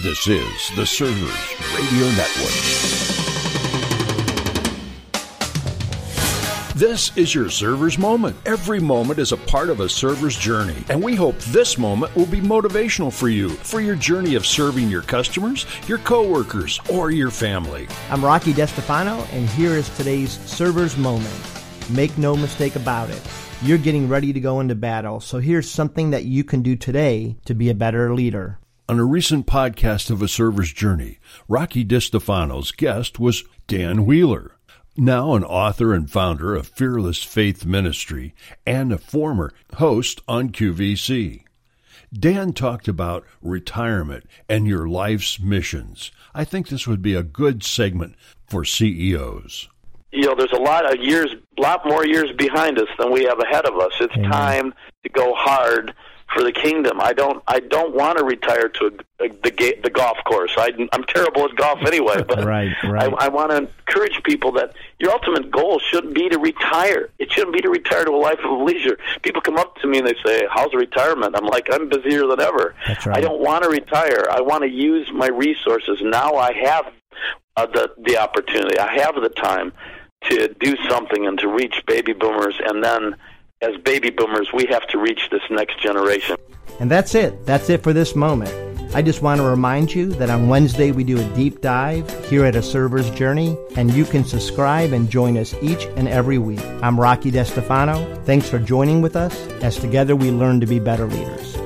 This is the Servers Radio Network. This is your server's moment. Every moment is a part of a server's journey, and we hope this moment will be motivational for you for your journey of serving your customers, your coworkers, or your family. I'm Rocky DeStefano, and here is today's server's moment. Make no mistake about it. You're getting ready to go into battle, so here's something that you can do today to be a better leader. On a recent podcast of A Server's Journey, Rocky DiStefano's guest was Dan Wheeler, now an author and founder of Fearless Faith Ministry and a former host on QVC. Dan talked about retirement and your life's missions. I think this would be a good segment for CEOs. You know, there's a lot of years, a lot more years behind us than we have ahead of us. It's Amen. time to go hard for the kingdom. I don't I don't want to retire to a, a, the ga- the golf course. I, I'm terrible at golf anyway, but Right, right. I, I want to encourage people that your ultimate goal shouldn't be to retire. It shouldn't be to retire to a life of leisure. People come up to me and they say, "How's retirement?" I'm like, "I'm busier than ever. Right. I don't want to retire. I want to use my resources now. I have uh, the the opportunity. I have the time to do something and to reach baby boomers, and then." As baby boomers, we have to reach this next generation. And that's it. That's it for this moment. I just want to remind you that on Wednesday we do a deep dive here at A Server's Journey, and you can subscribe and join us each and every week. I'm Rocky DeStefano. Thanks for joining with us as together we learn to be better leaders.